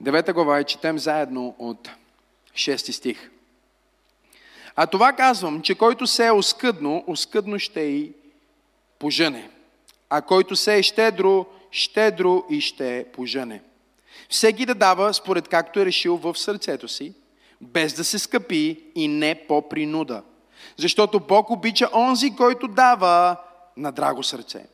Девета глава и четем заедно от 6 стих. А това казвам, че който се е оскъдно, оскъдно ще и пожъне. А който се е щедро, щедро и ще пожъне. Всеки да дава според както е решил в сърцето си, без да се скъпи и не по принуда. Защото Бог обича онзи, който дава на драго сърце.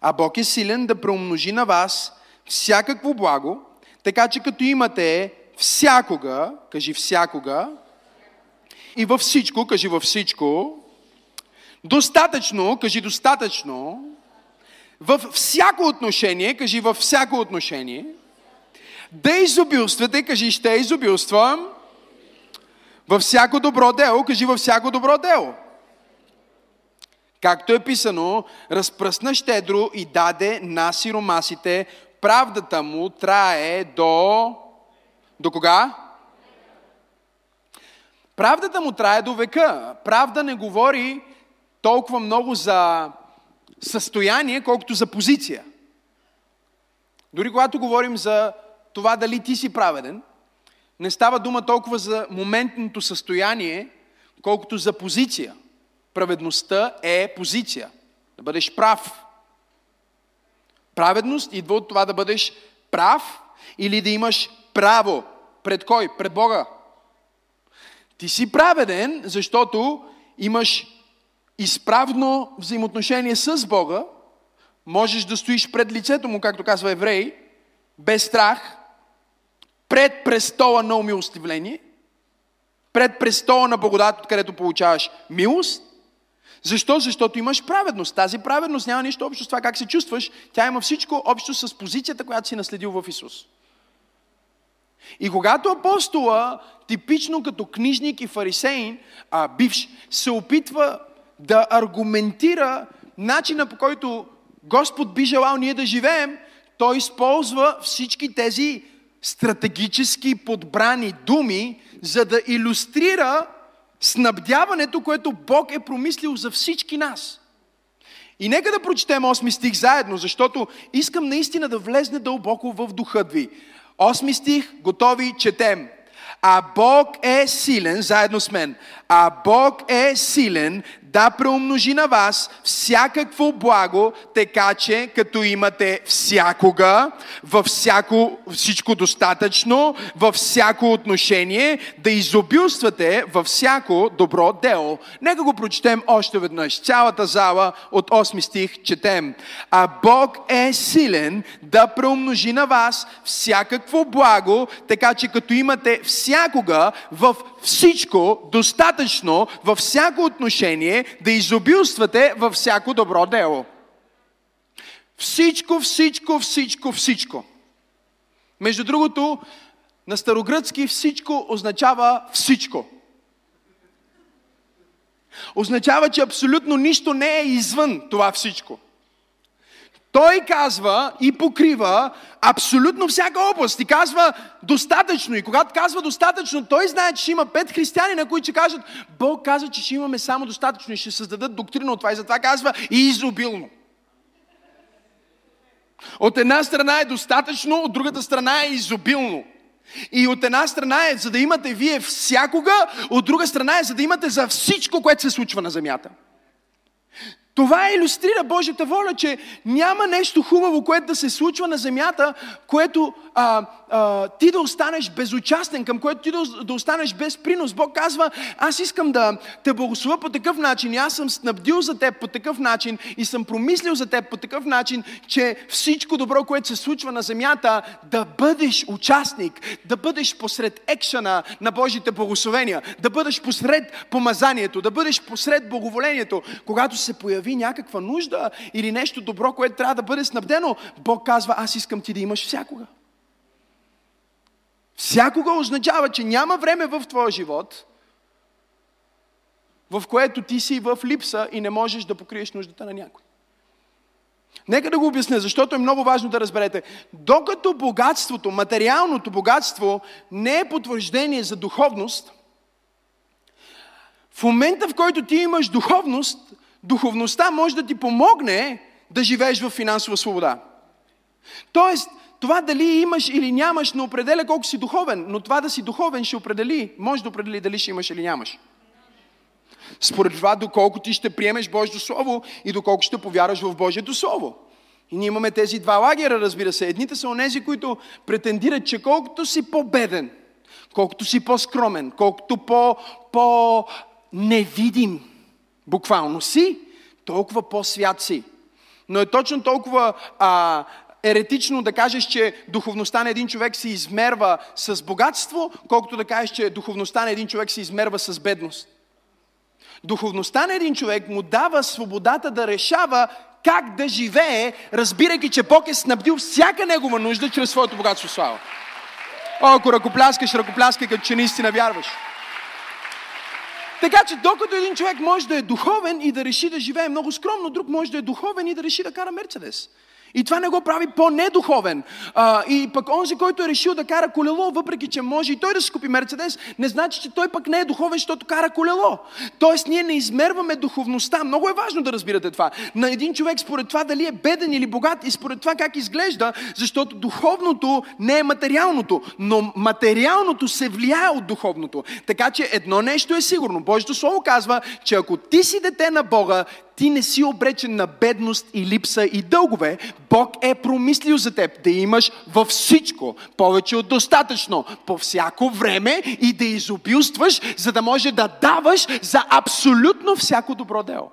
А Бог е силен да преумножи на вас всякакво благо, така че като имате всякога, кажи всякога, и във всичко, кажи във всичко, достатъчно, кажи достатъчно, във всяко отношение, кажи във всяко отношение, да изобилствате, кажи ще изобилствам, във всяко добро дело, кажи във всяко добро дело. Както е писано, разпръсна щедро и даде на сиромасите, правдата му трае до... До кога? Правдата му трае до века. Правда не говори толкова много за състояние, колкото за позиция. Дори когато говорим за това дали ти си праведен, не става дума толкова за моментното състояние, колкото за позиция. Праведността е позиция. Да бъдеш прав. Праведност идва от това да бъдеш прав или да имаш право. Пред кой? Пред Бога. Ти си праведен, защото имаш изправно взаимоотношение с Бога, можеш да стоиш пред лицето му, както казва еврей, без страх, пред престола на умилостивление, пред престола на благодат, откъдето получаваш милост. Защо? Защото имаш праведност. Тази праведност няма нищо общо с това как се чувстваш. Тя има всичко общо с позицията, която си наследил в Исус. И когато апостола, типично като книжник и фарисеин, а, бивш, се опитва да аргументира начина по който Господ би желал ние да живеем, той използва всички тези стратегически подбрани думи, за да иллюстрира снабдяването, което Бог е промислил за всички нас. И нека да прочетем 8 стих заедно, защото искам наистина да влезне дълбоко в духът ви. 8 стих, готови, четем. А Бог е силен, заедно с мен, а Бог е силен да преумножи на вас всякакво благо, така че като имате всякога, във всяко, всичко достатъчно, във всяко отношение, да изобилствате във всяко добро дело. Нека го прочетем още веднъж. Цялата зала от 8 стих четем. А Бог е силен да преумножи на вас всякакво благо, така че като имате всякога в всичко достатъчно във всяко отношение да изобилствате във всяко добро дело. Всичко, всичко, всичко, всичко. Между другото, на старогръцки всичко означава всичко. Означава, че абсолютно нищо не е извън това всичко. Той казва и покрива абсолютно всяка област и казва достатъчно. И когато казва достатъчно, той знае, че ще има пет християни, на които ще кажат, Бог казва, че ще имаме само достатъчно и ще създадат доктрина от това. И затова казва и изобилно. От една страна е достатъчно, от другата страна е изобилно. И от една страна е за да имате вие всякога, от друга страна е за да имате за всичко, което се случва на земята. Това иллюстрира Божията воля, че няма нещо хубаво, което да се случва на земята, което а, а, ти да останеш безучастен, към което ти да, да останеш без принос. Бог казва, аз искам да те благословя по такъв начин и аз съм снабдил за теб по такъв начин и съм промислил за теб по такъв начин, че всичко добро, което се случва на земята, да бъдеш участник, да бъдеш посред екшена на Божите благословения, да бъдеш посред помазанието, да бъдеш посред благоволението. Когато се появи някаква нужда или нещо добро, което трябва да бъде снабдено, Бог казва, аз искам ти да имаш всякога. Всякога означава, че няма време в твоя живот, в което ти си в липса и не можеш да покриеш нуждата на някой. Нека да го обясня, защото е много важно да разберете. Докато богатството, материалното богатство не е потвърждение за духовност, в момента в който ти имаш духовност, духовността може да ти помогне да живееш в финансова свобода. Тоест, това дали имаш или нямаш не определя колко си духовен, но това да си духовен ще определи, може да определи дали ще имаш или нямаш. Според това, доколко ти ще приемеш Божието Слово и доколко ще повярваш в Божието Слово. И ние имаме тези два лагера, разбира се. Едните са онези, които претендират, че колкото си по-беден, колкото си по-скромен, колкото по, по-невидим, буквално си, толкова по-свят си. Но е точно толкова а, еретично да кажеш, че духовността на един човек се измерва с богатство, колкото да кажеш, че духовността на един човек се измерва с бедност. Духовността на един човек му дава свободата да решава как да живее, разбирайки, че Бог е снабдил всяка негова нужда чрез своето богатство слава. О, ако ръкопляскаш, ръкопляскай, като че наистина вярваш. Така че докато един човек може да е духовен и да реши да живее много скромно, друг може да е духовен и да реши да кара Мерцедес. И това не го прави по-недуховен. А, и пък онзи, който е решил да кара колело, въпреки че може и той да си купи Мерцедес, не значи, че той пък не е духовен, защото кара колело. Тоест, ние не измерваме духовността. Много е важно да разбирате това. На един човек според това дали е беден или богат и според това как изглежда, защото духовното не е материалното, но материалното се влияе от духовното. Така че едно нещо е сигурно. Божието Слово казва, че ако ти си дете на Бога, ти не си обречен на бедност и липса и дългове. Бог е промислил за теб да имаш във всичко, повече от достатъчно, по всяко време и да изобилстваш, за да може да даваш за абсолютно всяко добро дело.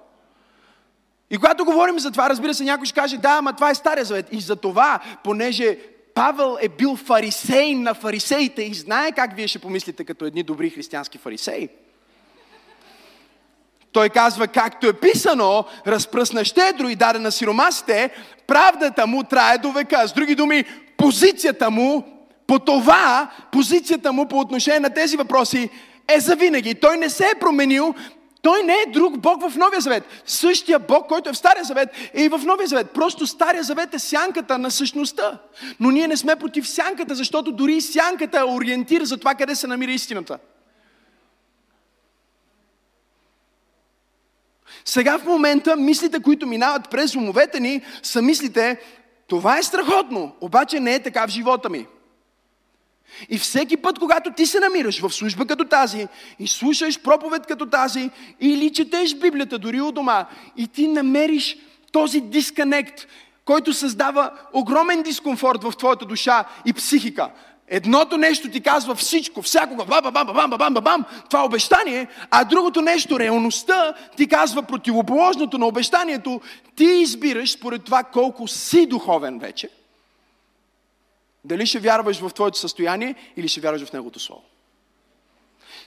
И когато говорим за това, разбира се, някой ще каже, да, ама това е Стария Завет. И за това, понеже Павел е бил фарисей на фарисеите и знае как вие ще помислите като едни добри християнски фарисеи. Той казва, както е писано, разпръсна щедро и даде на сиромасите, правдата му трае до века. С други думи, позицията му по това, позицията му по отношение на тези въпроси е завинаги. Той не се е променил, той не е друг Бог в Новия Завет. Същия Бог, който е в Стария Завет, е и в Новия Завет. Просто Стария Завет е сянката на същността. Но ние не сме против сянката, защото дори сянката ориентира за това къде се намира истината. Сега в момента мислите, които минават през умовете ни, са мислите, това е страхотно, обаче не е така в живота ми. И всеки път, когато ти се намираш в служба като тази и слушаш проповед като тази или четеш Библията дори у дома и ти намериш този дисконект, който създава огромен дискомфорт в твоята душа и психика, Едното нещо ти казва всичко, всякога, бам, бам, бам, бам, бам, бам, това обещание, а другото нещо, реалността, ти казва противоположното на обещанието, ти избираш според това колко си духовен вече. Дали ще вярваш в твоето състояние или ще вярваш в Неговото Слово.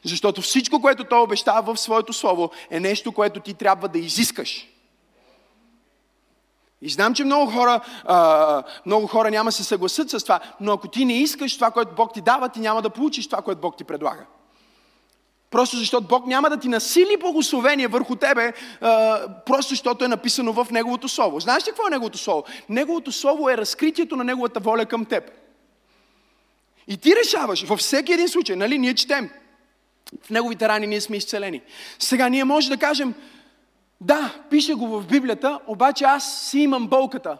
Защото всичко, което Той обещава в своето Слово, е нещо, което ти трябва да изискаш. И знам, че много хора, а, много хора няма се съгласат с това, но ако ти не искаш това, което Бог ти дава, ти няма да получиш това, което Бог ти предлага. Просто защото Бог няма да ти насили благословение върху тебе, а, просто защото е написано в Неговото Слово. Знаеш ли какво е Неговото Слово? Неговото Слово е разкритието на Неговата воля към теб. И ти решаваш във всеки един случай, нали, ние четем. В Неговите рани ние сме изцелени. Сега ние може да кажем, да, пише го в Библията, обаче аз си имам болката.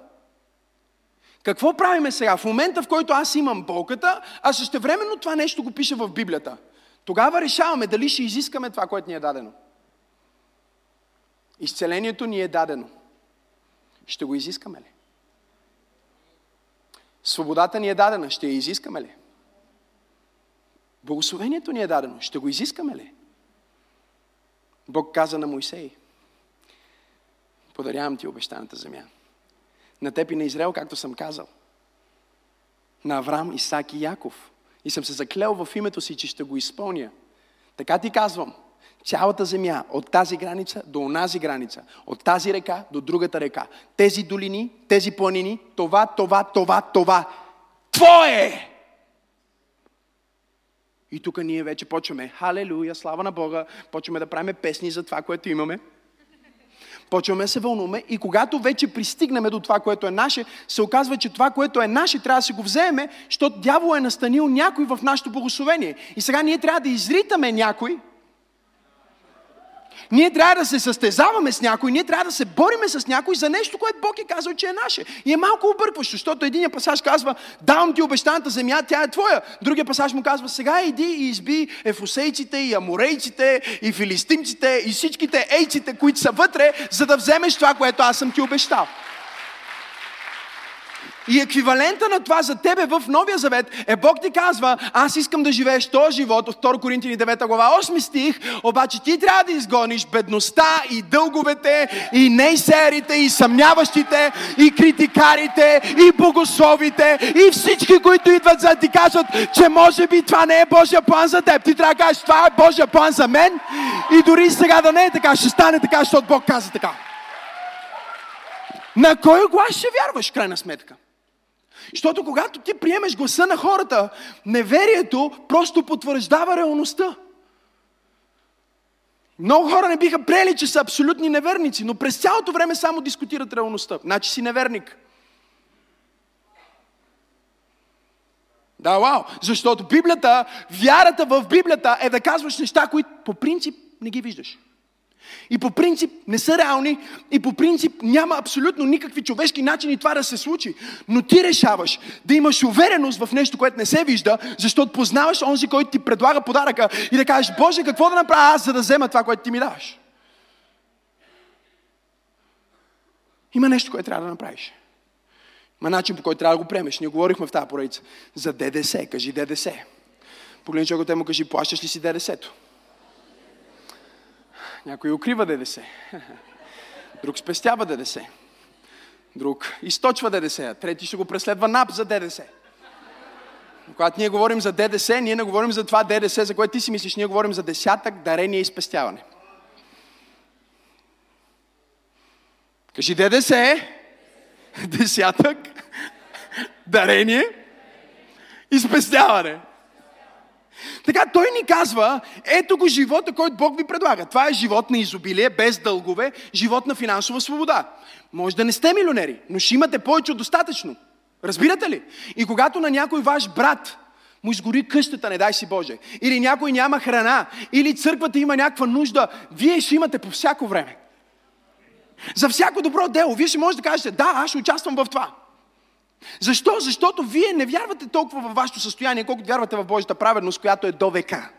Какво правиме сега? В момента, в който аз имам болката, а същевременно това нещо го пише в Библията. Тогава решаваме дали ще изискаме това, което ни е дадено. Изцелението ни е дадено. Ще го изискаме ли? Свободата ни е дадена. Ще я изискаме ли? Благословението ни е дадено. Ще го изискаме ли? Бог каза на Моисей. Подарявам ти обещаната земя. На теб и на Израел, както съм казал. На Авраам, Исак и Яков. И съм се заклел в името си, че ще го изпълня. Така ти казвам, цялата земя, от тази граница до онази граница, от тази река до другата река, тези долини, тези планини, това, това, това, това, Твое! И тук ние вече почваме, халелуя, слава на Бога, почваме да правим песни за това, което имаме. Почваме да се вълнуваме и когато вече пристигнем до това, което е наше, се оказва, че това, което е наше, трябва да си го вземе, защото дявол е настанил някой в нашето благословение. И сега ние трябва да изритаме някой, Ние трябва да се състезаваме с някой, ние трябва да се бориме с някой за нещо, което Бог е казал, че е наше. И е малко объркващо, защото един пасаж казва, давам ти обещаната земя, тя е твоя. Другия пасаж му казва, сега иди и изби ефусейците, и аморейците, и филистимците, и всичките ейците, които са вътре, за да вземеш това, което аз съм ти обещал. И еквивалента на това за тебе в Новия Завет е Бог ти казва, аз искам да живееш този живот от 2 Коринтини 9 глава 8 стих, обаче ти трябва да изгониш бедността и дълговете, и нейсерите, и съмняващите, и критикарите, и богословите, и всички, които идват за да ти кажат, че може би това не е Божия план за теб. Ти трябва да кажеш, това е Божия план за мен и дори сега да не е така, ще стане така, защото Бог каза така. На кой глас ще вярваш, крайна сметка? Защото когато ти приемеш гласа на хората, неверието просто потвърждава реалността. Много хора не биха приели, че са абсолютни неверници, но през цялото време само дискутират реалността. Значи си неверник. Да, вау! Защото Библията, вярата в Библията е да казваш неща, които по принцип не ги виждаш. И по принцип не са реални, и по принцип няма абсолютно никакви човешки начини това да се случи. Но ти решаваш да имаш увереност в нещо, което не се вижда, защото познаваш онзи, който ти предлага подаръка и да кажеш, Боже, какво да направя аз, за да взема това, което ти ми даваш? Има нещо, което трябва да направиш. Има начин, по който трябва да го приемеш. Ние говорихме в тази поредица за ДДС. Кажи ДДС. Погледни човекът те му кажи, плащаш ли си ДДС-то? Някой укрива ДДС. Друг спестява ДДС. Друг източва ДДС. Трети ще го преследва НАП за ДДС. Когато ние говорим за ДДС, ние не говорим за това ДДС, за което ти си мислиш. Ние говорим за десятък, дарение и спестяване. Кажи ДДС, десятък, дарение и спестяване. Така той ни казва, ето го живота, който Бог ви предлага. Това е живот на изобилие, без дългове, живот на финансова свобода. Може да не сте милионери, но ще имате повече от достатъчно. Разбирате ли? И когато на някой ваш брат му изгори къщата, не дай си Боже, или някой няма храна, или църквата има някаква нужда, вие ще имате по всяко време. За всяко добро дело, вие ще можете да кажете, да, аз ще участвам в това. Защо? Защото вие не вярвате толкова във вашето състояние, колкото вярвате в Божията праведност, която е до века.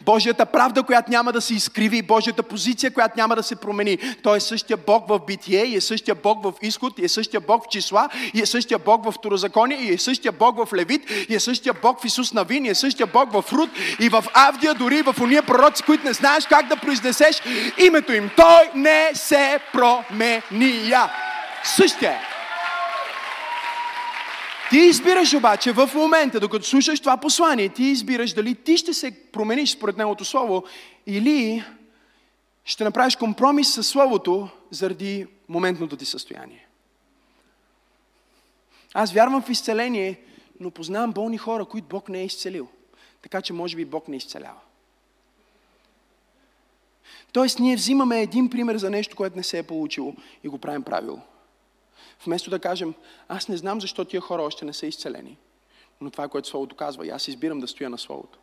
Божията правда, която няма да се изкриви, Божията позиция, която няма да се промени. Той е същия Бог в битие, и е същия Бог в изход, и е същия Бог в числа, и е същия Бог в второзаконие, и е същия Бог в Левит, и е същия Бог в Исус Навин, и е същия Бог в Руд, и в Авдия, дори в уния пророци, които не знаеш как да произнесеш името им. Той не се променя. Същия е. Ти избираш обаче в момента, докато слушаш това послание, ти избираш дали ти ще се промениш според Неговото Слово или ще направиш компромис с Словото заради моментното ти състояние. Аз вярвам в изцеление, но познавам болни хора, които Бог не е изцелил. Така че може би Бог не изцелява. Тоест ние взимаме един пример за нещо, което не се е получило и го правим правило. Вместо да кажем, аз не знам защо тия хора още не са изцелени, но това е което Словото казва и аз избирам да стоя на Словото.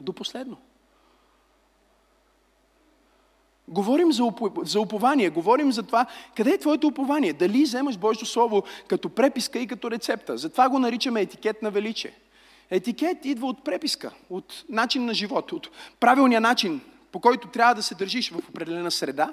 До последно. Говорим за, уп... за упование, говорим за това, къде е твоето упование? Дали вземаш Божието Слово като преписка и като рецепта? Затова го наричаме етикет на величие. Етикет идва от преписка, от начин на живот, от правилния начин, по който трябва да се държиш в определена среда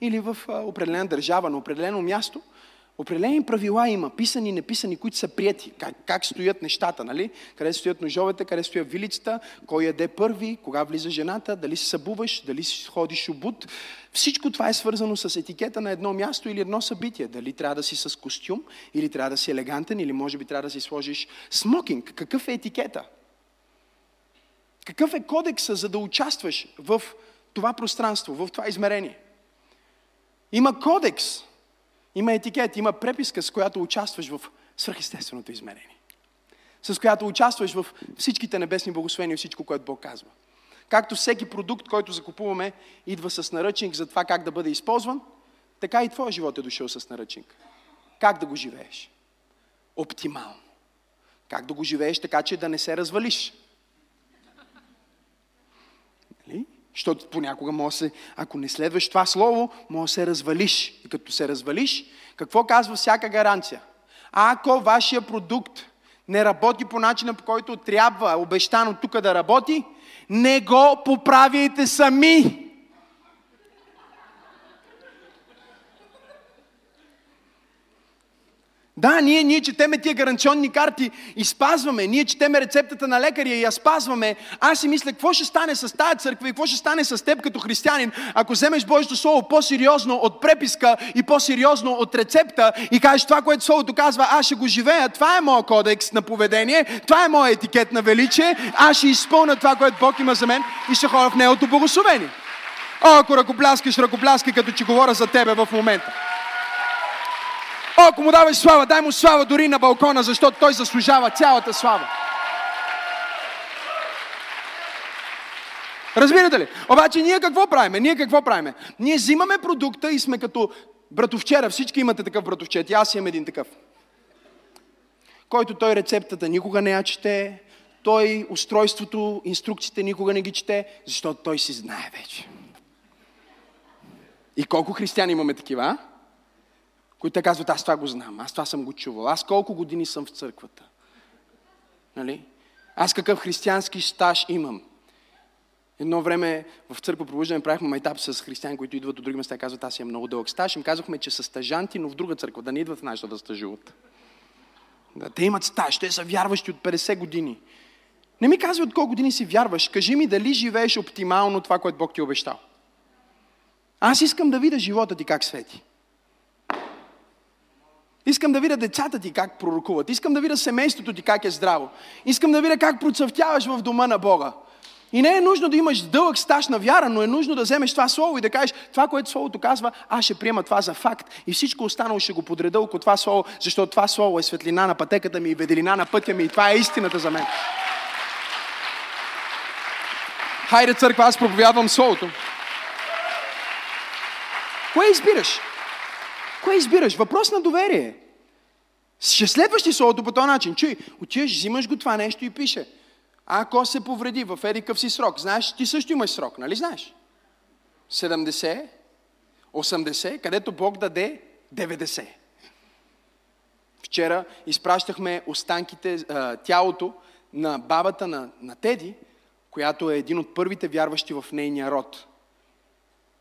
или в определена държава, на определено място – Определени правила има, писани и неписани, които са прияти. Как, как стоят нещата, нали? Къде стоят ножовете, къде стоят вилицата, кой яде първи, кога влиза жената, дали се събуваш, дали си ходиш обут. Всичко това е свързано с етикета на едно място или едно събитие. Дали трябва да си с костюм, или трябва да си елегантен, или може би трябва да си сложиш смокинг. Какъв е етикета? Какъв е кодекса, за да участваш в това пространство, в това измерение? Има кодекс, има етикет, има преписка, с която участваш в свръхестественото измерение. С която участваш в всичките небесни благословения и всичко, което Бог казва. Както всеки продукт, който закупуваме, идва с наръчник за това как да бъде използван, така и твоя живот е дошъл с наръчник. Как да го живееш? Оптимално. Как да го живееш така, че да не се развалиш? Нали? Защото понякога може се, ако не следваш това слово, може да се развалиш. И като се развалиш, какво казва всяка гаранция? Ако вашия продукт не работи по начина, по който трябва, обещано тук да работи, не го поправяйте сами. Да, ние, ние четеме тия гаранционни карти и спазваме. Ние четеме рецептата на лекаря и я спазваме. Аз си мисля, какво ще стане с тази църква и какво ще стане с теб като християнин, ако вземеш Божието Слово по-сериозно от преписка и по-сериозно от рецепта и кажеш това, което Словото казва, аз ще го живея, това е моят кодекс на поведение, това е моят етикет на величие, аз ще изпълня това, което Бог има за мен и ще ходя в Неговото благословение. О, ако ръкопляскаш, ръкопляскай, като че говоря за тебе в момента. О, ако му даваш слава, дай му слава дори на балкона, защото той заслужава цялата слава. Разбирате ли? Обаче ние какво правиме? Ние какво правиме? Ние взимаме продукта и сме като братовчера. Всички имате такъв братовчет. И аз имам един такъв. Който той рецептата никога не я чете, той устройството, инструкциите никога не ги чете, защото той си знае вече. И колко християни имаме такива? Които казват, аз това го знам, аз това съм го чувал, аз колко години съм в църквата. Нали? Аз какъв християнски стаж имам. Едно време в църква пробуждане правихме майтап с християни, които идват от други места и казват, аз имам много дълъг стаж. Им казахме, че са стажанти, но в друга църква, да не идват в нашата да стажуват. Да, те имат стаж, те са вярващи от 50 години. Не ми казвай от колко години си вярваш. Кажи ми дали живееш оптимално това, което Бог ти е обещал. Аз искам да видя живота ти как свети. Искам да видя децата ти как пророкуват. Искам да видя семейството ти как е здраво. Искам да видя как процъфтяваш в дома на Бога. И не е нужно да имаш дълъг стаж на вяра, но е нужно да вземеш това слово и да кажеш, това, което словото казва, аз ще приема това за факт. И всичко останало ще го подреда около това слово, защото това слово е светлина на пътеката ми и веделина на пътя ми. И това е истината за мен. Хайде, църква, аз проповядвам словото. Кое избираш? Кое избираш? Въпрос на доверие. Ще следваш ли словото по този начин? Чуй, отиваш, взимаш го това нещо и пише. Ако се повреди в едикъв си срок, знаеш, ти също имаш срок, нали знаеш? 70, 80, където Бог даде 90. Вчера изпращахме останките, тялото на бабата на, на Теди, която е един от първите вярващи в нейния род.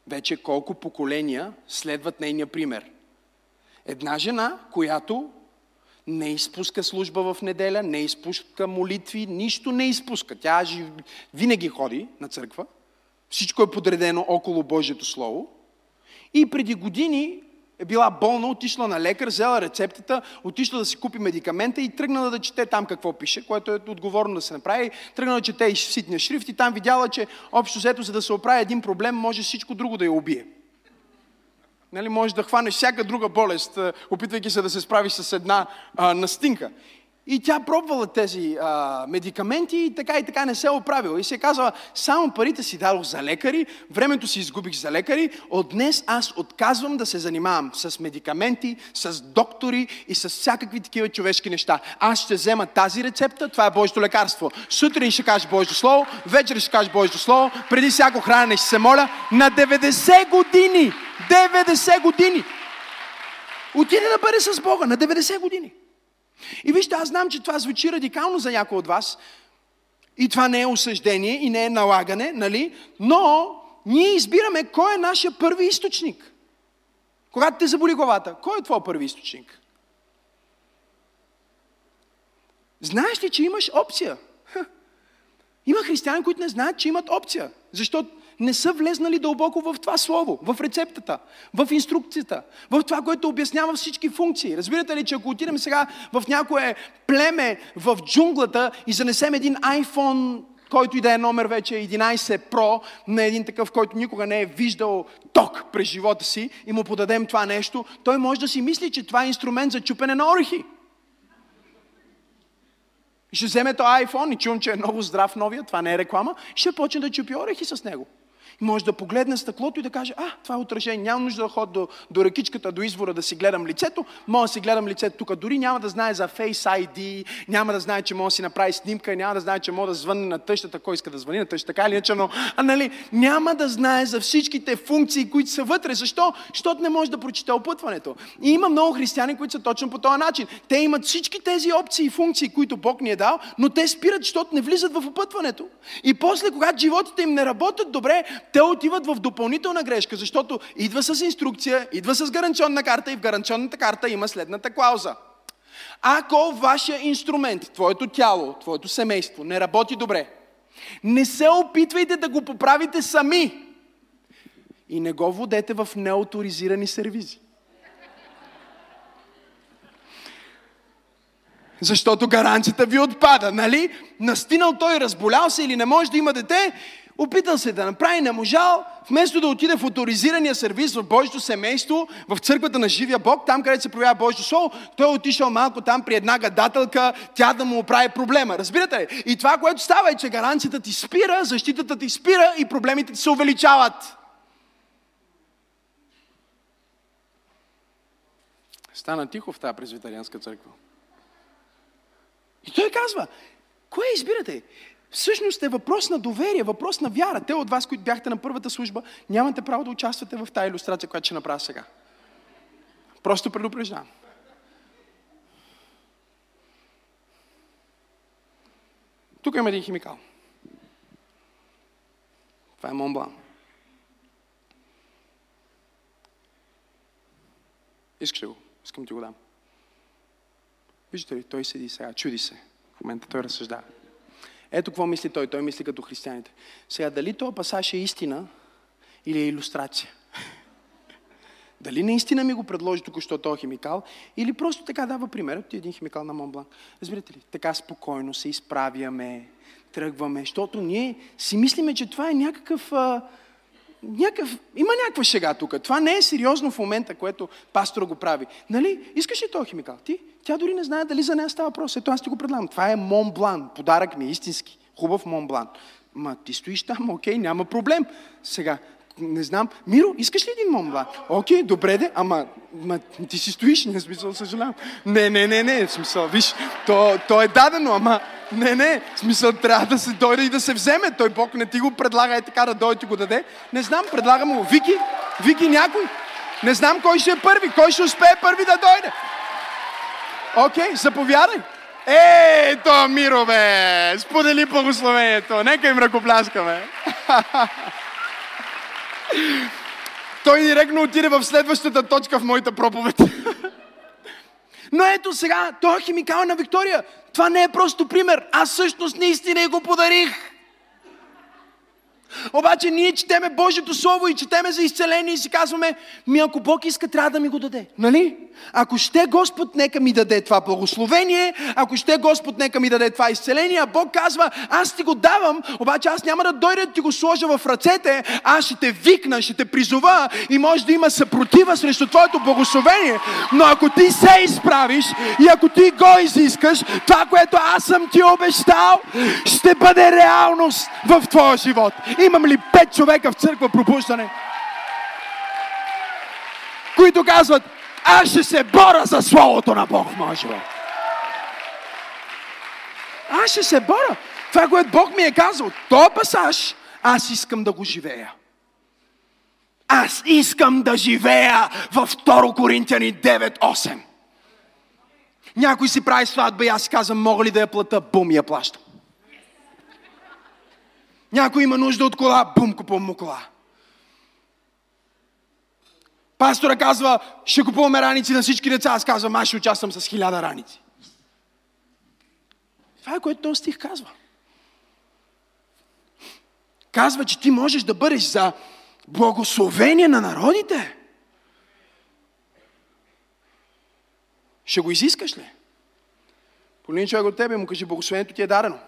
Вече колко поколения следват нейния пример. Една жена, която не изпуска служба в неделя, не изпуска молитви, нищо не изпуска. Тя винаги ходи на църква. Всичко е подредено около Божието Слово. И преди години е била болна, отишла на лекар, взела рецептата, отишла да си купи медикамента и тръгнала да чете там какво пише, което е отговорно да се направи. Тръгнала да чете и ситния шрифт и там видяла, че общо взето, за да се оправи един проблем, може всичко друго да я убие. Нали, можеш да хванеш всяка друга болест, опитвайки се да се справиш с една а, настинка. И тя пробвала тези а, медикаменти и така и така не се е оправила. И се казва, само парите си дадох за лекари, времето си изгубих за лекари, от днес аз отказвам да се занимавам с медикаменти, с доктори и с всякакви такива човешки неща. Аз ще взема тази рецепта, това е Божието лекарство. Сутрин ще кажеш Божието Слово, вечер ще кажеш Божието Слово, преди всяко хранене ще се моля. На 90 години, 90 години, отиде да бъде с Бога, на 90 години. И вижте, аз знам, че това звучи радикално за някой от вас. И това не е осъждение и не е налагане, нали? Но ние избираме кой е нашия първи източник. Когато те заболи главата, кой е твой първи източник? Знаеш ли, че имаш опция? Ха. Има християни, които не знаят, че имат опция. Защото не са влезнали дълбоко в това слово, в рецептата, в инструкцията, в това, което обяснява всички функции. Разбирате ли, че ако отидем сега в някое племе в джунглата и занесем един iPhone, който и да е номер вече 11 Pro, на един такъв, който никога не е виждал ток през живота си и му подадем това нещо, той може да си мисли, че това е инструмент за чупене на орехи. Ще вземе този iPhone и чувам, че е много здрав новия, това не е реклама, ще почне да чупи орехи с него. Може да погледне стъклото и да каже, а, това е отражение, няма нужда да ходя до, до ръкичката, до извора да си гледам лицето, мога да си гледам лицето тук. Дори няма да знае за Face ID, няма да знае, че може да си направи снимка, няма да знае, че може да звънне на тъщата, кой иска да звъни на тъщата, така или иначе, но а, нали, няма да знае за всичките функции, които са вътре. Защо? Защото не може да прочете опътването. И има много християни, които са точно по този начин. Те имат всички тези опции и функции, които Бог ни е дал, но те спират, защото не влизат в опътването. И после, когато животите им не работят добре, те отиват в допълнителна грешка, защото идва с инструкция, идва с гаранционна карта и в гаранционната карта има следната клауза. Ако вашия инструмент, твоето тяло, твоето семейство не работи добре, не се опитвайте да го поправите сами и не го водете в неауторизирани сервизи. Защото гаранцията ви отпада, нали? Настинал той, разболял се или не може да има дете, опитал се да направи, не можал, вместо да отиде в авторизирания сервис в Божието семейство, в църквата на живия Бог, там където се проявява Божието Слово, той е отишъл малко там при една гадателка, тя да му оправи проблема. Разбирате ли? И това, което става е, че гаранцията ти спира, защитата ти спира и проблемите ти се увеличават. Стана тихо в тази презвитарианска църква. И той казва, кое избирате? Всъщност е въпрос на доверие, въпрос на вяра. Те от вас, които бяхте на първата служба, нямате право да участвате в тази иллюстрация, която ще направя сега. Просто предупреждавам. Тук има един химикал. Това е Монблан. Искаш ли го? Искам ти го дам. Виждате ли, той седи сега, чуди се. В момента той разсъждава. Ето какво мисли той. Той мисли като християните. Сега, дали този пасаж е истина или е иллюстрация? Дали наистина ми го предложи тук, що този химикал, или просто така дава пример. Ти един химикал на Монблан. Разбирате ли? Така спокойно се изправяме, тръгваме, защото ние си мислиме, че това е някакъв... А, някакъв, има някаква шега тук. Това не е сериозно в момента, което пастора го прави. Нали? Искаш ли този химикал? Ти? Тя дори не знае дали за нея става въпрос. Ето аз ти го предлагам. Това е Монблан. Подарък ми, истински. Хубав Монблан. Ма ти стоиш там, окей, няма проблем. Сега, не знам. Миро, искаш ли един Монблан? Окей, добре де, ама ма, ти си стоиш, не смисъл, съжалявам. Не, не, не, не, смисъл, виж, то, то е дадено, ама не, не, смисъл трябва да се дойде и да се вземе. Той Бог не ти го предлага е така да дойде и го даде. Не знам, предлагам му. Вики, Вики някой. Не знам кой ще е първи, кой ще успее първи да дойде. Окей, okay, заповядай. Ей, то Миро, бе! Сподели благословението. Нека им ръкопляскаме. Той директно отиде в следващата точка в моята проповед. Но ето сега, той е химикал на Виктория. Това не е просто пример. Аз всъщност наистина го подарих. Обаче ние четеме Божието Слово и четеме за изцеление и си казваме, ми ако Бог иска, трябва да ми го даде. Нали? Ако ще Господ, нека ми даде това благословение, ако ще Господ, нека ми даде това изцеление, а Бог казва, аз ти го давам, обаче аз няма да дойда да ти го сложа в ръцете, аз ще те викна, ще те призова и може да има съпротива срещу твоето благословение, но ако ти се изправиш и ако ти го изискаш, това, което аз съм ти обещал, ще бъде реалност в твоя живот. Имам ли пет човека в църква пробуждане? Които казват, аз ще се боря за Словото на Бог в моя. Аз ще се боря. Това, което Бог ми е казал, то пасаж, аз искам да го живея. Аз искам да живея във 2 Коринтияни 9.8. Някой си прави сватба и аз казвам, мога ли да я плата? Бум, я плащам. Някой има нужда от кола, бум, купувам му кола. Пастора казва, ще купуваме раници на всички деца. Аз казвам, аз ще участвам с хиляда раници. Това е което този стих казва. Казва, че ти можеш да бъдеш за благословение на народите. Ще го изискаш ли? Полин човек от тебе му кажи, благословението ти е дадено.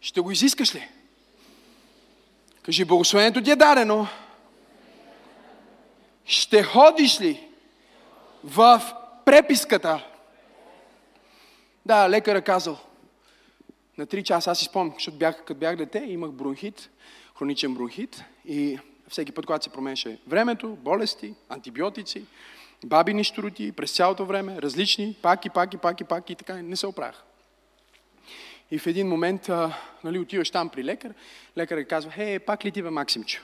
Ще го изискаш ли? Кажи, благословението ти е дадено. Ще ходиш ли в преписката? Да, лекар е казал. на 3 часа, аз си спомням, защото бях, като бях дете, имах бронхит, хроничен бронхит и всеки път, когато се променяше времето, болести, антибиотици, бабини штороти, през цялото време, различни, пак и пак и пак и пак и така, не се оправях. И в един момент, а, нали, отиваш там при лекар, лекарът казва, хей, пак ли ти бе Максимчо?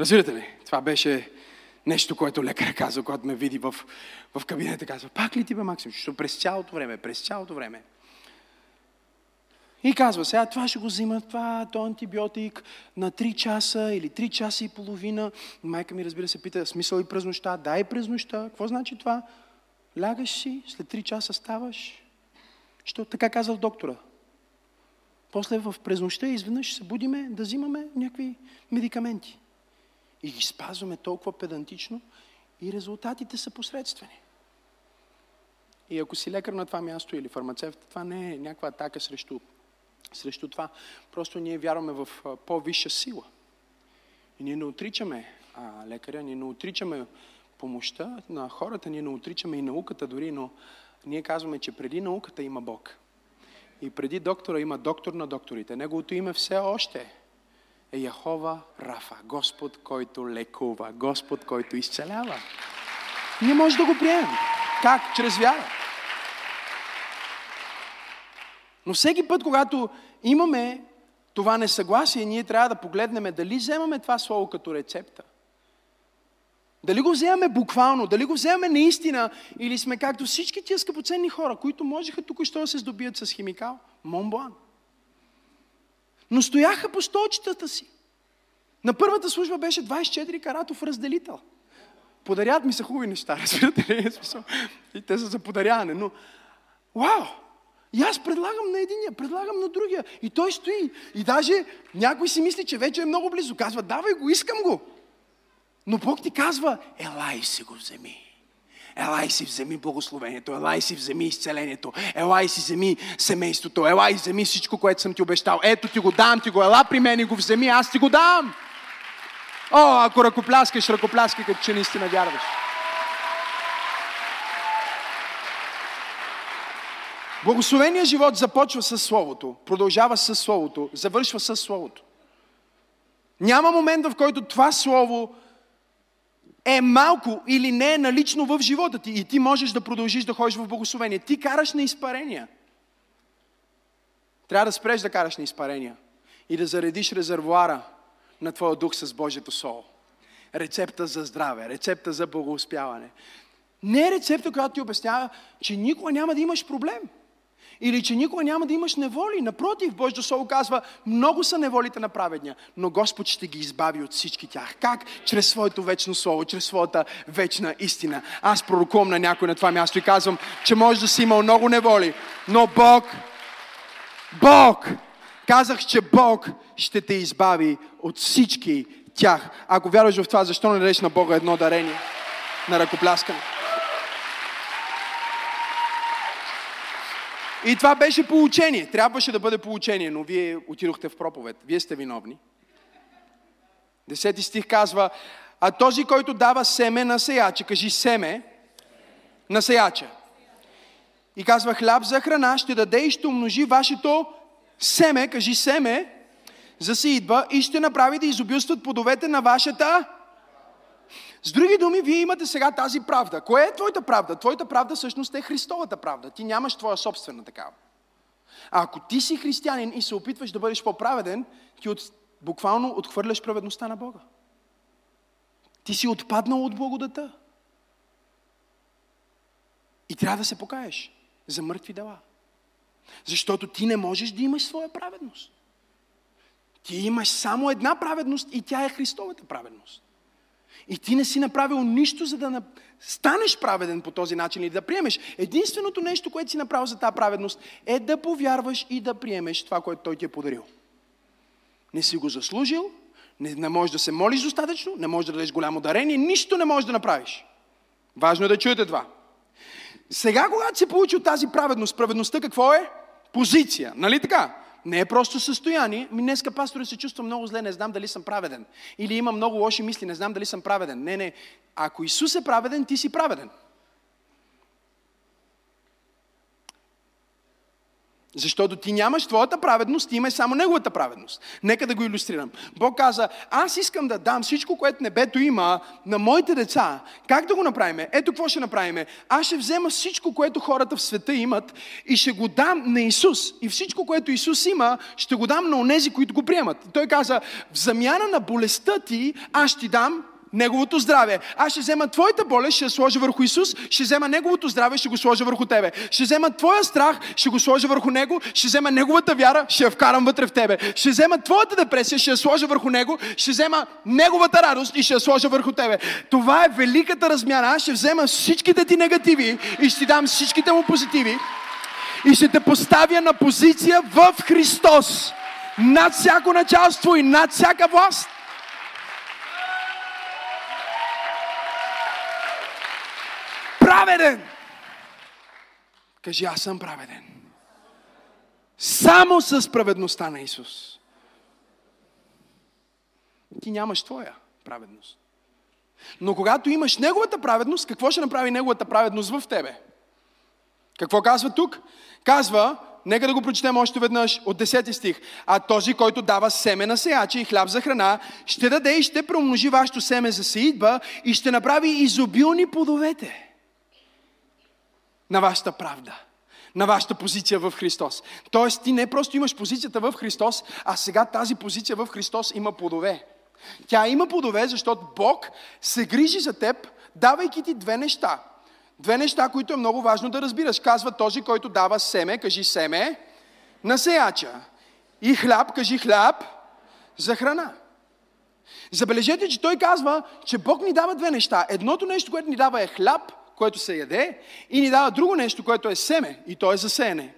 Разбирате ли? Това беше нещо, което лекарът казва, когато ме види в, в кабинета, казва, пак ли ти бе Максимчо? Защото през цялото време, през цялото време. И казва, сега това ще го взима, това, то антибиотик на 3 часа или 3 часа и половина. Майка ми, разбира се, пита, смисъл и през нощта, дай през нощта. Какво значи това? Лягаш си, след 3 часа ставаш, що така казал доктора. После в през нощта изведнъж се будиме да взимаме някакви медикаменти. И ги спазваме толкова педантично и резултатите са посредствени. И ако си лекар на това място или фармацевт, това не е някаква атака срещу, срещу това. Просто ние вярваме в по-висша сила. И ние не отричаме а, лекаря, ние не отричаме помощта на хората, ние не отричаме и науката дори, но ние казваме, че преди науката има Бог. И преди доктора има доктор на докторите. Неговото име все още е Яхова Рафа. Господ, който лекува. Господ, който изцелява. Ние може да го приемем. Как? Чрез вяра. Но всеки път, когато имаме това несъгласие, ние трябва да погледнем дали вземаме това слово като рецепта. Дали го вземаме буквално, дали го вземаме наистина, или сме както всички тия скъпоценни хора, които можеха тук що да се здобият с химикал. Монблан. Но стояха по столчетата си. На първата служба беше 24 каратов разделител. Подарят ми са хубави неща, разбирате ли? И те са за подаряване, но... Вау! И аз предлагам на единия, предлагам на другия. И той стои. И даже някой си мисли, че вече е много близо. Казва, давай го, искам го. Но Бог ти казва, елай си го вземи. Елай си вземи благословението, елай си вземи изцелението, елай си вземи семейството, елай вземи всичко, което съм ти обещал. Ето ти го дам, ти го, ела при мен и го вземи, аз ти го дам. О, ако ръкопляскаш, ръкопляскай, като че наистина вярваш. Благословения живот започва с Словото, продължава с Словото, завършва с Словото. Няма момент, в който това Слово е малко или не е налично в живота ти и ти можеш да продължиш да ходиш в благословение. Ти караш на изпарения. Трябва да спреш да караш на изпарения и да заредиш резервуара на твоя дух с Божието Слово. Рецепта за здраве, рецепта за благоуспяване. Не е рецепта, която ти обяснява, че никога няма да имаш проблем. Или че никога няма да имаш неволи. Напротив, Божието Слово казва, много са неволите на праведния, но Господ ще ги избави от всички тях. Как? Чрез своето вечно Слово, чрез своята вечна истина. Аз пророкувам на някой на това място и казвам, че може да си имал много неволи, но Бог, Бог, казах, че Бог ще те избави от всички тях. Ако вярваш в това, защо не дадеш на Бога едно дарение на ръкопляскане? И това беше получение. Трябваше да бъде получение, но вие отидохте в проповед. Вие сте виновни. Десети стих казва, а този, който дава семе на сеяча, кажи семе на сеяча. И казва, хляб за храна ще даде и ще умножи вашето семе, кажи семе, за идва и ще направи да изобилстват плодовете на вашата с други думи, вие имате сега тази правда. Кое е твоята правда? Твоята правда всъщност е Христовата правда. Ти нямаш твоя собствена такава. А ако ти си християнин и се опитваш да бъдеш по-праведен, ти от, буквално отхвърляш праведността на Бога. Ти си отпаднал от благодата. И трябва да се покаеш за мъртви дела. Защото ти не можеш да имаш своя праведност. Ти имаш само една праведност и тя е Христовата праведност. И ти не си направил нищо, за да станеш праведен по този начин или да приемеш. Единственото нещо, което си направил за тази праведност, е да повярваш и да приемеш това, което Той ти е подарил. Не си го заслужил, не, не можеш да се молиш достатъчно, не можеш да дадеш голямо дарение, нищо не можеш да направиш. Важно е да чуете това. Сега, когато си получил тази праведност, праведността какво е? Позиция. Нали така? Не е просто състояние. Ми днеска пастора се чувства много зле, не знам дали съм праведен. Или има много лоши мисли, не знам дали съм праведен. Не, не. Ако Исус е праведен, ти си праведен. Защото ти нямаш твоята праведност, ти имаш само неговата праведност. Нека да го иллюстрирам. Бог каза, аз искам да дам всичко, което небето има на моите деца. Как да го направим? Ето какво ще направим. Аз ще взема всичко, което хората в света имат и ще го дам на Исус. И всичко, което Исус има, ще го дам на онези, които го приемат. Той каза, в замяна на болестта ти, аз ще дам Неговото здраве. Аз ще взема твоята болест, ще я сложа върху Исус, ще взема Неговото здраве, ще го сложа върху тебе. Ще взема твоя страх, ще го сложа върху Него, ще взема Неговата вяра, ще я вкарам вътре в тебе. Ще взема твоята депресия, ще я сложа върху Него, ще взема Неговата радост и ще я сложа върху тебе. Това е великата размяна. Аз ще взема всичките ти негативи и ще ти дам всичките му позитиви и ще те поставя на позиция в Христос. Над всяко началство и над всяка власт. Праведен. Кажи, аз съм праведен. Само с праведността на Исус. Ти нямаш твоя праведност. Но когато имаш Неговата праведност, какво ще направи Неговата праведност в тебе? Какво казва тук? Казва, нека да го прочетем още веднъж от 10 стих. А този, който дава семе на сеяча и хляб за храна, ще даде и ще промножи вашето семе за сеидба и ще направи изобилни плодовете на вашата правда, на вашата позиция в Христос. Тоест, ти не просто имаш позицията в Христос, а сега тази позиция в Христос има плодове. Тя има плодове, защото Бог се грижи за теб, давайки ти две неща. Две неща, които е много важно да разбираш. Казва този, който дава семе, кажи семе, на сеяча. И хляб, кажи хляб, за храна. Забележете, че той казва, че Бог ни дава две неща. Едното нещо, което ни дава е хляб, което се яде, и ни дава друго нещо, което е семе, и то е засеяне.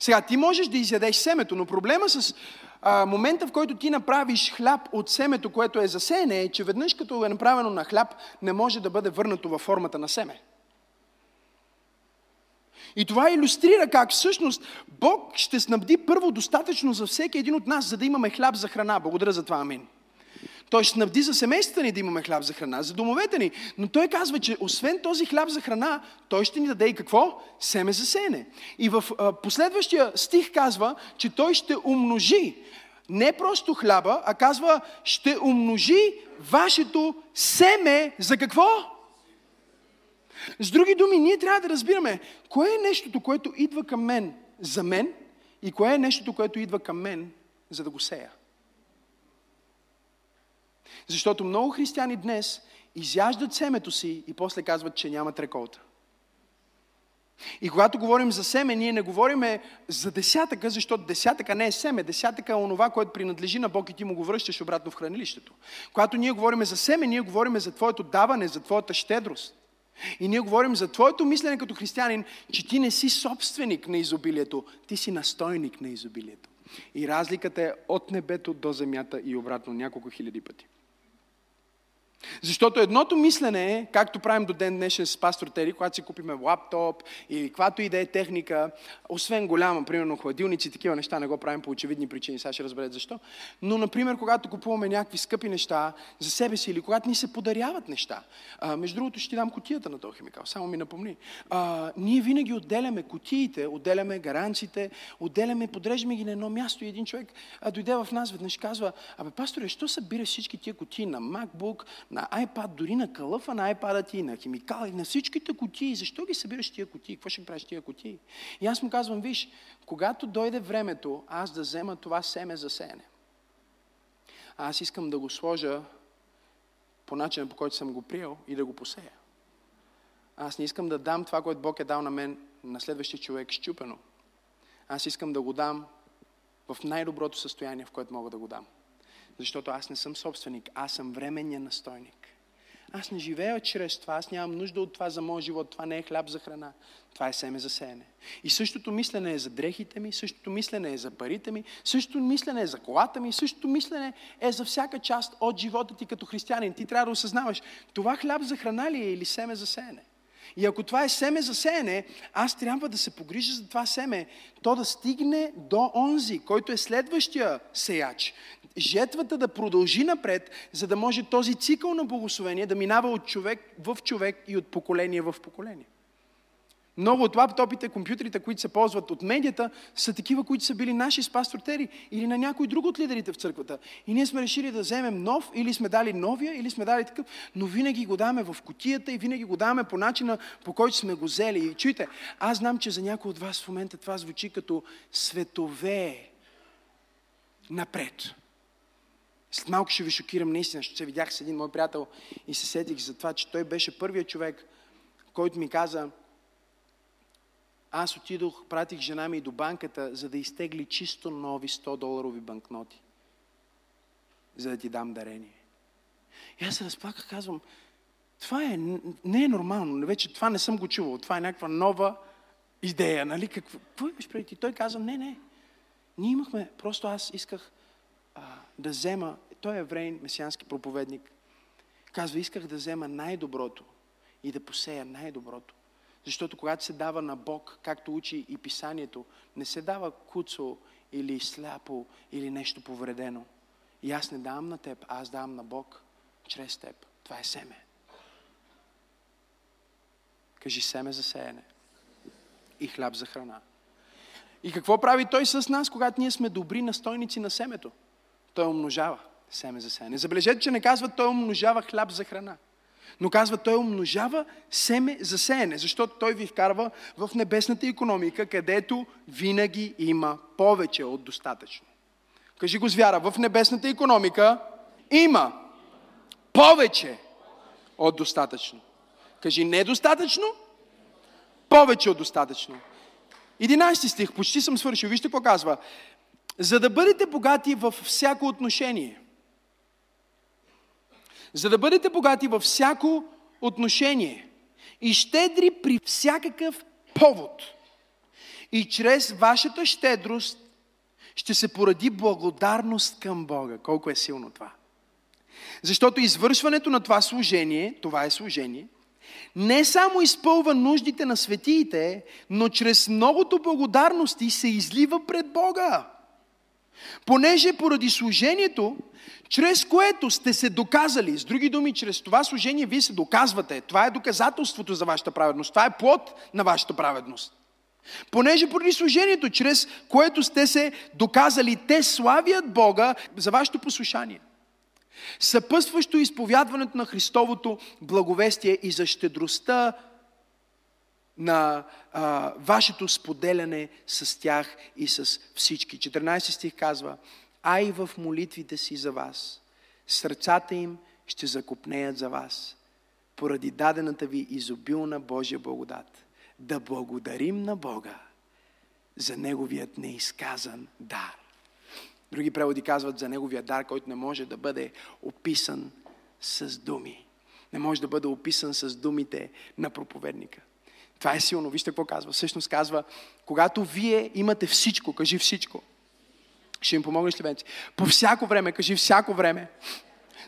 Сега, ти можеш да изядеш семето, но проблема с а, момента, в който ти направиш хляб от семето, което е засеяне, е, че веднъж като е направено на хляб, не може да бъде върнато във формата на семе. И това иллюстрира как всъщност Бог ще снабди първо достатъчно за всеки един от нас, за да имаме хляб за храна. Благодаря за това, амин. Той ще снабди за семействата ни да имаме хляб за храна, за домовете ни. Но той казва, че освен този хляб за храна, той ще ни даде и какво? Семе за сене. И в а, последващия стих казва, че той ще умножи не просто хляба, а казва, ще умножи вашето семе за какво? С други думи, ние трябва да разбираме, кое е нещото, което идва към мен за мен и кое е нещото, което идва към мен, за да го сея. Защото много християни днес изяждат семето си и после казват, че нямат реколта. И когато говорим за семе, ние не говорим за десятъка, защото десятъка не е семе. Десятъка е онова, което принадлежи на Бог и ти му го връщаш обратно в хранилището. Когато ние говорим за семе, ние говорим за твоето даване, за твоята щедрост. И ние говорим за твоето мислене като християнин, че ти не си собственик на изобилието, ти си настойник на изобилието. И разликата е от небето до земята и обратно няколко хиляди пъти. Защото едното мислене е, както правим до ден днешен с пастор Тери, когато си купиме лаптоп или каквато и да е техника, освен голяма, примерно хладилници, такива неща не го правим по очевидни причини, сега ще разберете защо. Но, например, когато купуваме някакви скъпи неща за себе си или когато ни се подаряват неща. А, между другото, ще ти дам котията на този химикал, само ми напомни. А, ние винаги отделяме котиите, отделяме гаранциите, отделяме, подреждаме ги на едно място и един човек а, дойде в нас веднъж казва, абе, пасторе, що събираш всички тия котии на MacBook, на iPad, дори на кълъфа на iPad ти, на химикали, на всичките кутии. Защо ги събираш тия кутии? Какво ще правиш тия кутии? И аз му казвам, виж, когато дойде времето аз да взема това семе за сеене, аз искам да го сложа по начина, по който съм го приел и да го посея. Аз не искам да дам това, което Бог е дал на мен, на следващия човек, щупено. Аз искам да го дам в най-доброто състояние, в което мога да го дам. Защото аз не съм собственик, аз съм временния настойник. Аз не живея чрез това, аз нямам нужда от това за моя живот. Това не е хляб за храна. Това е семе за сеене. И същото мислене е за дрехите ми, същото мислене е за парите ми, същото мислене е за колата ми, същото мислене е за всяка част от живота ти като християнин. Ти трябва да осъзнаваш, това хляб за храна ли е или семе за сеене? И ако това е семе за сеене, аз трябва да се погрижа за това семе, то да стигне до онзи, който е следващия сеяч. Жетвата да продължи напред, за да може този цикъл на благословение да минава от човек в човек и от поколение в поколение. Много от лаптопите, компютрите, които се ползват от медията, са такива, които са били наши с пастор Тери или на някой друг от лидерите в църквата. И ние сме решили да вземем нов, или сме дали новия, или сме дали такъв, но винаги го даваме в котията и винаги го даваме по начина, по който сме го взели. И чуйте, аз знам, че за някой от вас в момента това звучи като светове напред. След малко ще ви шокирам наистина, защото се видях с един мой приятел и се сетих за това, че той беше първият човек, който ми каза, аз отидох, пратих жена ми до банката, за да изтегли чисто нови 100 доларови банкноти. За да ти дам дарение. И аз се разплаках, казвам, това е, не е нормално, вече това не съм го чувал, това е някаква нова идея, нали? Какво, какво имаш преди? Той каза, не, не, ние имахме, просто аз исках а, да взема, той е еврейн, месиански проповедник, казва, исках да взема най-доброто и да посея най-доброто. Защото когато се дава на Бог, както учи и писанието, не се дава куцо или сляпо или нещо повредено. И аз не давам на теб, аз давам на Бог чрез теб. Това е семе. Кажи семе за сеене и хляб за храна. И какво прави Той с нас, когато ние сме добри настойници на семето? Той умножава семе за сеене. Забележете, че не казва Той умножава хляб за храна. Но казва, той умножава семе за сеене, защото той ви вкарва в небесната економика, където винаги има повече от достатъчно. Кажи го с вяра, в небесната економика има повече от достатъчно. Кажи недостатъчно, повече от достатъчно. 11 стих, почти съм свършил. Вижте какво казва. За да бъдете богати във всяко отношение – за да бъдете богати във всяко отношение и щедри при всякакъв повод. И чрез вашата щедрост ще се поради благодарност към Бога. Колко е силно това? Защото извършването на това служение, това е служение, не само изпълва нуждите на светиите, но чрез многото благодарности се излива пред Бога. Понеже поради служението, чрез което сте се доказали, с други думи, чрез това служение вие се доказвате. Това е доказателството за вашата праведност. Това е плод на вашата праведност. Понеже поради служението, чрез което сте се доказали, те славят Бога за вашето послушание. Съпътстващо изповядването на Христовото благовестие и за щедростта на а, вашето споделяне с тях и с всички. 14 стих казва, а и в молитвите си за вас. Сърцата им ще закопнеят за вас, поради дадената ви изобилна Божия благодат. Да благодарим на Бога за Неговият неизказан дар. Други преводи казват за Неговия дар, който не може да бъде описан с думи. Не може да бъде описан с думите на проповедника. Това е силно. Вижте какво казва. Всъщност казва, когато вие имате всичко, кажи всичко. Ще им помогнеш ли, Венци? По всяко време, кажи всяко време.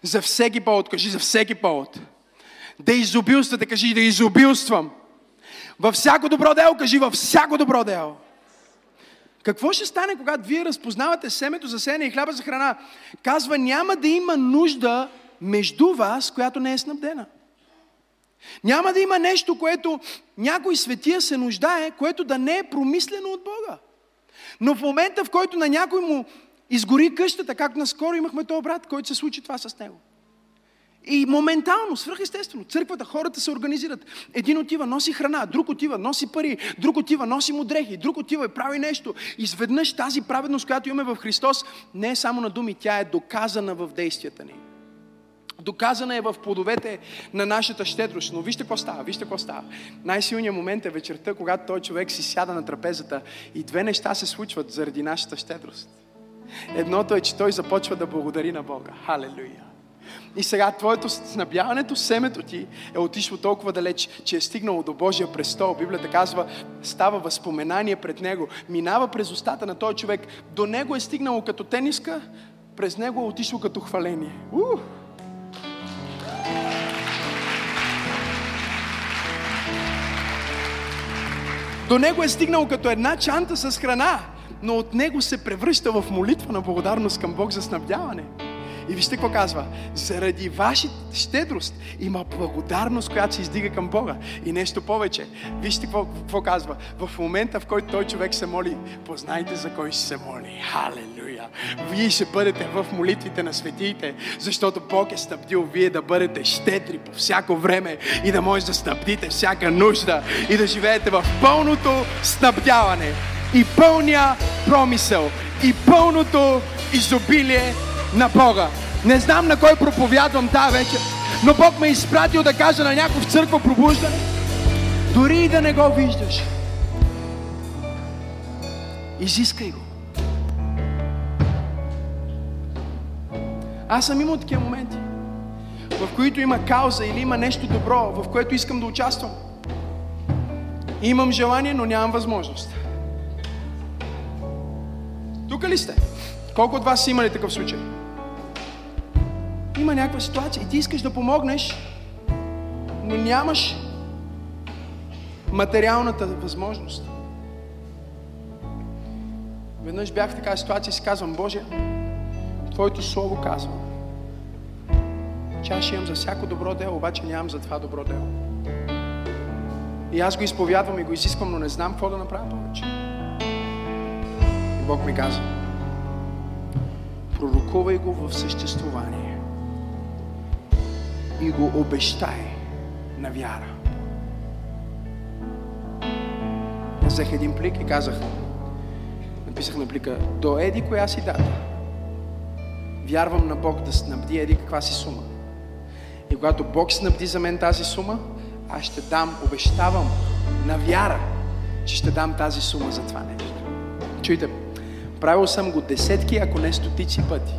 За всеки повод, кажи за всеки повод. Да изобилствате, кажи да изобилствам. Във всяко добро дело, кажи във всяко добро дело. Какво ще стане, когато вие разпознавате семето за сене и хляба за храна? Казва, няма да има нужда между вас, която не е снабдена. Няма да има нещо, което някой светия се нуждае, което да не е промислено от Бога. Но в момента, в който на някой му изгори къщата, както наскоро имахме този брат, който се случи това с него. И моментално, свръхестествено, църквата, хората се организират. Един отива, носи храна, друг отива, носи пари, друг отива, носи му дрехи, друг отива и прави нещо. Изведнъж тази праведност, която имаме в Христос, не е само на думи, тя е доказана в действията ни. Доказана е в плодовете на нашата щедрост. Но вижте какво става, вижте какво става. Най-силният момент е вечерта, когато той човек си сяда на трапезата и две неща се случват заради нашата щедрост. Едното е, че той започва да благодари на Бога. Халелуя! И сега твоето снабяването, семето ти е отишло толкова далеч, че е стигнало до Божия престол. Библията казва, става възпоменание пред него, минава през устата на този човек. До него е стигнало като тениска, през него е отишло като хваление. Ух! До него е стигнал като една чанта с храна, но от него се превръща в молитва на благодарност към Бог за снабдяване. И вижте какво казва. Заради вашата щедрост има благодарност, която се издига към Бога. И нещо повече. Вижте какво, какво казва. В момента, в който той човек се моли, познайте за кой ще се моли. Халелуя! Вие ще бъдете в молитвите на светиите, защото Бог е снабдил вие да бъдете щедри по всяко време и да може да снабдите всяка нужда и да живеете в пълното снабдяване и пълния промисъл и пълното изобилие на Бога. Не знам на кой проповядвам тази вечер, но Бог ме е изпратил да кажа на някой в църква пробуждане, дори и да не го виждаш. Изискай го. Аз съм имал такива моменти, в които има кауза или има нещо добро, в което искам да участвам. Имам желание, но нямам възможност. Тук ли сте? Колко от вас са имали такъв случай? Има някаква ситуация и ти искаш да помогнеш, но нямаш материалната възможност. Веднъж бях в такава ситуация и си казвам, Боже, Твоето Слово казва, че аз имам за всяко добро дело, обаче нямам за това добро дело. И аз го изповядвам и го изисквам, но не знам какво да направя повече. И Бог ми казва, пророкувай го в съществувание и го обещай на вяра. Аз взех един плик и казах, написах на плика, до еди коя си дата. Вярвам на Бог да снабди еди каква си сума. И когато Бог снабди за мен тази сума, аз ще дам, обещавам на вяра, че ще дам тази сума за това нещо. Чуйте, правил съм го десетки, ако не стотици пъти.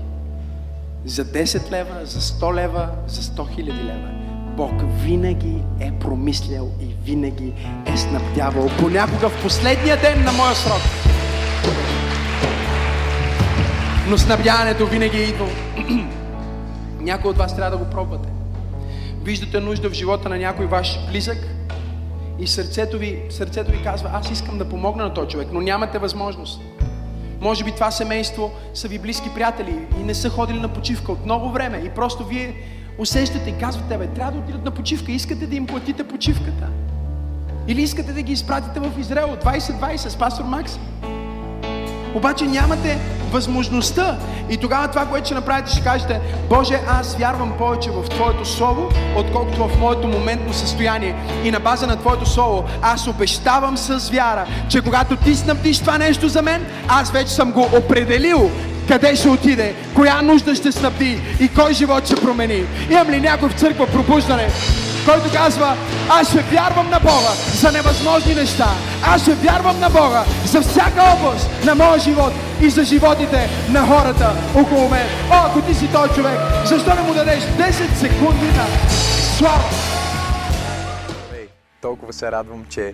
За 10 лева, за 100 лева, за 100 хиляди лева. Бог винаги е промислял и винаги е снабдявал. Понякога в последния ден на моя срок. Но снабдяването винаги е идвало. Някой от вас трябва да го пробвате. Виждате нужда в живота на някой ваш близък и сърцето ви, сърцето ви казва, аз искам да помогна на този човек, но нямате възможност. Може би това семейство са ви близки приятели и не са ходили на почивка от много време и просто вие усещате и казвате, бе, трябва да отидат на почивка, искате да им платите почивката. Или искате да ги изпратите в Израел 2020 с пастор Макс. Обаче нямате възможността. И тогава това, което ще направите, ще кажете, Боже, аз вярвам повече в Твоето Слово, отколкото в моето моментно състояние. И на база на Твоето Слово, аз обещавам с вяра, че когато Ти снабдиш това нещо за мен, аз вече съм го определил къде ще отиде, коя нужда ще снабди и кой живот ще промени. Имам ли някой в църква пробуждане, който казва, аз ще вярвам на Бога за невъзможни неща. Аз ще вярвам на Бога за всяка област на моя живот и за животите на хората около мен. О, ако ти си той човек, защо не му дадеш 10 секунди на слава? Толкова се радвам, че